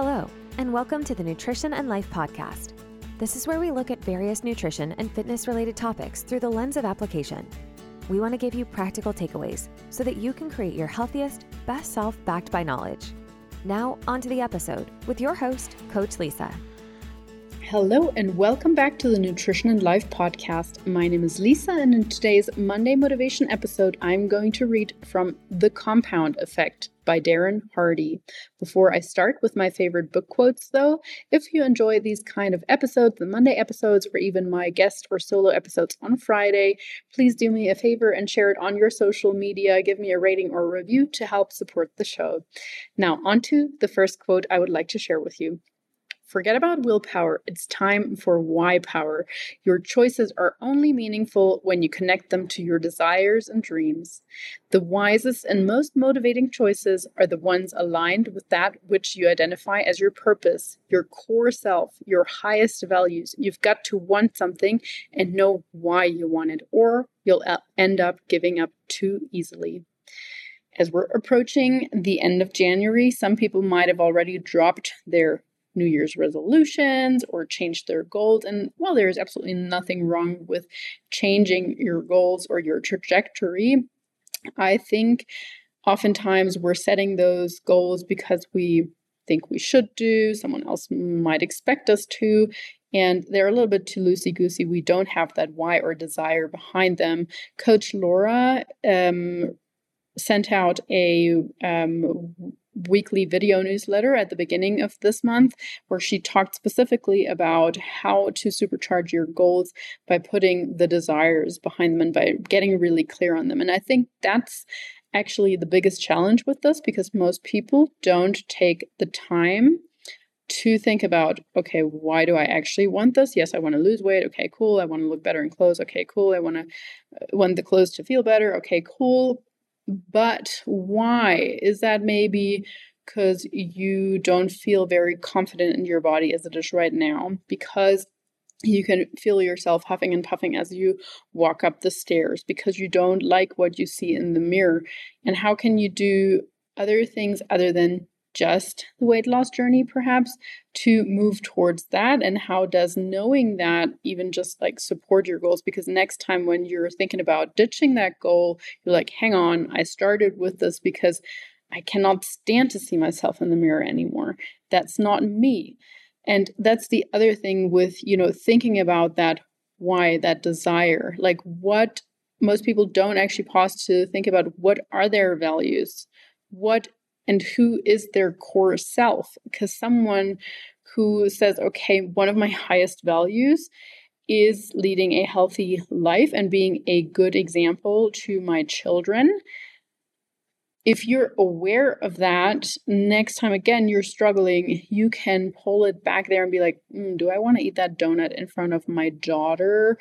Hello, and welcome to the Nutrition and Life Podcast. This is where we look at various nutrition and fitness related topics through the lens of application. We want to give you practical takeaways so that you can create your healthiest, best self backed by knowledge. Now, on to the episode with your host, Coach Lisa. Hello, and welcome back to the Nutrition and Life podcast. My name is Lisa, and in today's Monday Motivation episode, I'm going to read from The Compound Effect by Darren Hardy. Before I start with my favorite book quotes, though, if you enjoy these kind of episodes, the Monday episodes, or even my guest or solo episodes on Friday, please do me a favor and share it on your social media. Give me a rating or a review to help support the show. Now, on to the first quote I would like to share with you. Forget about willpower. It's time for why power. Your choices are only meaningful when you connect them to your desires and dreams. The wisest and most motivating choices are the ones aligned with that which you identify as your purpose, your core self, your highest values. You've got to want something and know why you want it, or you'll end up giving up too easily. As we're approaching the end of January, some people might have already dropped their New Year's resolutions or change their goals. And while there is absolutely nothing wrong with changing your goals or your trajectory, I think oftentimes we're setting those goals because we think we should do, someone else might expect us to, and they're a little bit too loosey goosey. We don't have that why or desire behind them. Coach Laura um, sent out a um, weekly video newsletter at the beginning of this month where she talked specifically about how to supercharge your goals by putting the desires behind them and by getting really clear on them. And I think that's actually the biggest challenge with this because most people don't take the time to think about okay why do i actually want this? Yes i want to lose weight. Okay cool. I want to look better in clothes. Okay cool. I want to uh, want the clothes to feel better. Okay cool but why? Is that maybe because you don't feel very confident in your body as it is right now? Because you can feel yourself huffing and puffing as you walk up the stairs because you don't like what you see in the mirror. And how can you do other things other than just the weight loss journey perhaps to move towards that? And how does knowing that even just like support your goals? Because next time when you're thinking about ditching that goal you're like hang on i started with this because i cannot stand to see myself in the mirror anymore. That's not me. And that's the other thing with you know thinking about that why that desire. Like what most people don't actually pause to think about what are their values? What and who is their core self. Because someone who says, okay, one of my highest values is leading a healthy life and being a good example to my children. If you're aware of that, next time again you're struggling, you can pull it back there and be like, mm, do I want to eat that donut in front of my daughter?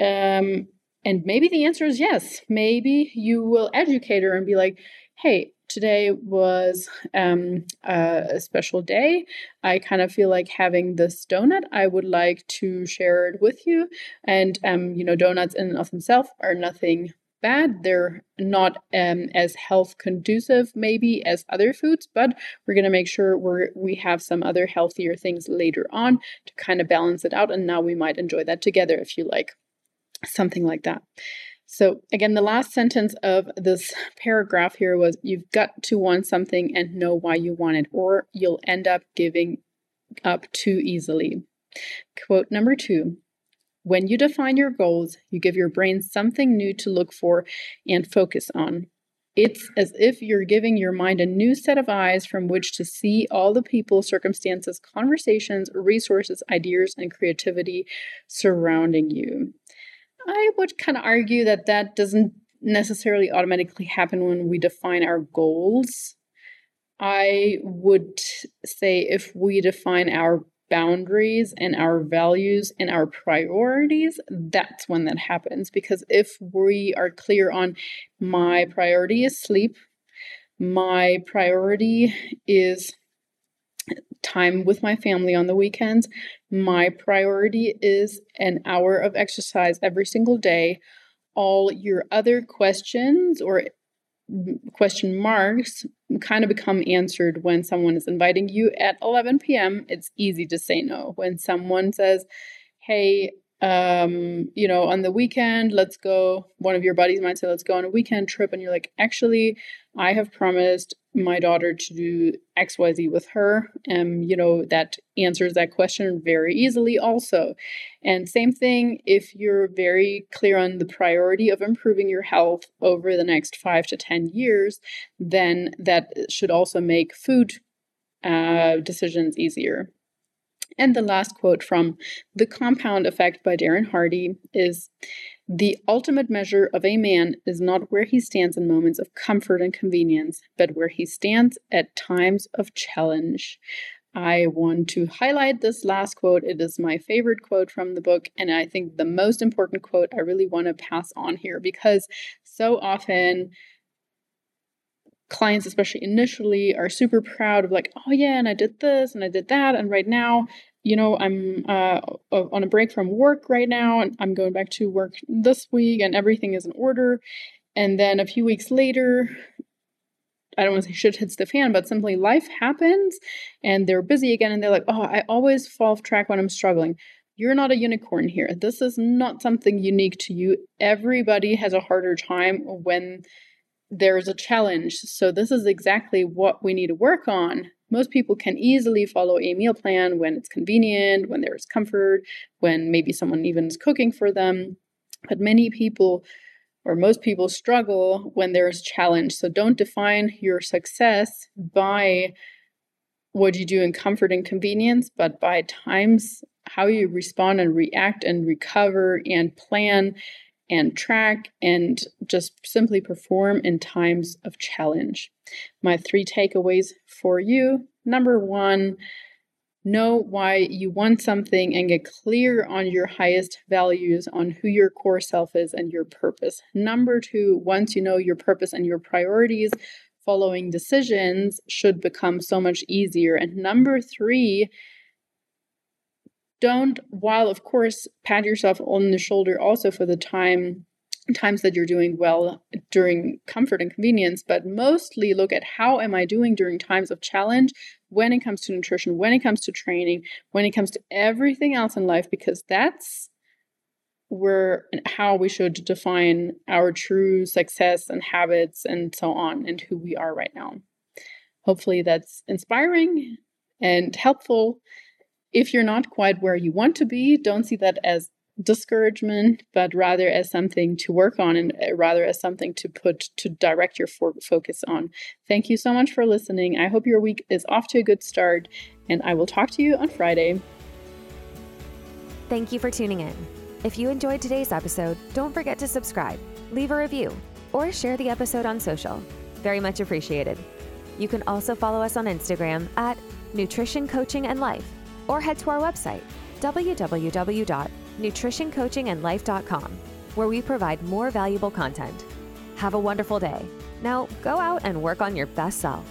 Um, and maybe the answer is yes. Maybe you will educate her and be like, hey, today was um, a special day. I kind of feel like having this donut. I would like to share it with you. And, um, you know, donuts in and of themselves are nothing bad. They're not um, as health conducive, maybe, as other foods, but we're going to make sure we we have some other healthier things later on to kind of balance it out. And now we might enjoy that together if you like something like that. So, again, the last sentence of this paragraph here was You've got to want something and know why you want it, or you'll end up giving up too easily. Quote number two When you define your goals, you give your brain something new to look for and focus on. It's as if you're giving your mind a new set of eyes from which to see all the people, circumstances, conversations, resources, ideas, and creativity surrounding you. I would kind of argue that that doesn't necessarily automatically happen when we define our goals. I would say if we define our boundaries and our values and our priorities, that's when that happens. Because if we are clear on my priority is sleep, my priority is time with my family on the weekends. My priority is an hour of exercise every single day. All your other questions or question marks kind of become answered when someone is inviting you at 11 p.m. It's easy to say no. When someone says, Hey, um, you know, on the weekend, let's go. One of your buddies might say, let's go on a weekend trip. And you're like, actually, I have promised my daughter to do XYZ with her. And, you know, that answers that question very easily also. And same thing if you're very clear on the priority of improving your health over the next five to 10 years, then that should also make food uh, decisions easier. And the last quote from The Compound Effect by Darren Hardy is The ultimate measure of a man is not where he stands in moments of comfort and convenience, but where he stands at times of challenge. I want to highlight this last quote. It is my favorite quote from the book, and I think the most important quote I really want to pass on here because so often clients, especially initially, are super proud of like, oh yeah, and I did this and I did that, and right now, you know, I'm uh, on a break from work right now, and I'm going back to work this week, and everything is in order. And then a few weeks later, I don't want to say shit hits the fan, but simply life happens, and they're busy again, and they're like, oh, I always fall off track when I'm struggling. You're not a unicorn here. This is not something unique to you. Everybody has a harder time when there's a challenge. So, this is exactly what we need to work on. Most people can easily follow a meal plan when it's convenient, when there's comfort, when maybe someone even is cooking for them. But many people or most people struggle when there's challenge. So, don't define your success by what you do in comfort and convenience, but by times how you respond and react and recover and plan and track and just simply perform in times of challenge. My three takeaways for you number one, know why you want something and get clear on your highest values, on who your core self is and your purpose. Number two, once you know your purpose and your priorities, following decisions should become so much easier. And number three, don't while of course pat yourself on the shoulder also for the time times that you're doing well during comfort and convenience but mostly look at how am i doing during times of challenge when it comes to nutrition when it comes to training when it comes to everything else in life because that's where how we should define our true success and habits and so on and who we are right now. Hopefully that's inspiring and helpful if you're not quite where you want to be, don't see that as discouragement, but rather as something to work on and uh, rather as something to put to direct your focus on. Thank you so much for listening. I hope your week is off to a good start, and I will talk to you on Friday. Thank you for tuning in. If you enjoyed today's episode, don't forget to subscribe, leave a review, or share the episode on social. Very much appreciated. You can also follow us on Instagram at Nutrition Coaching and Life or head to our website, www.nutritioncoachingandlife.com, where we provide more valuable content. Have a wonderful day. Now go out and work on your best self.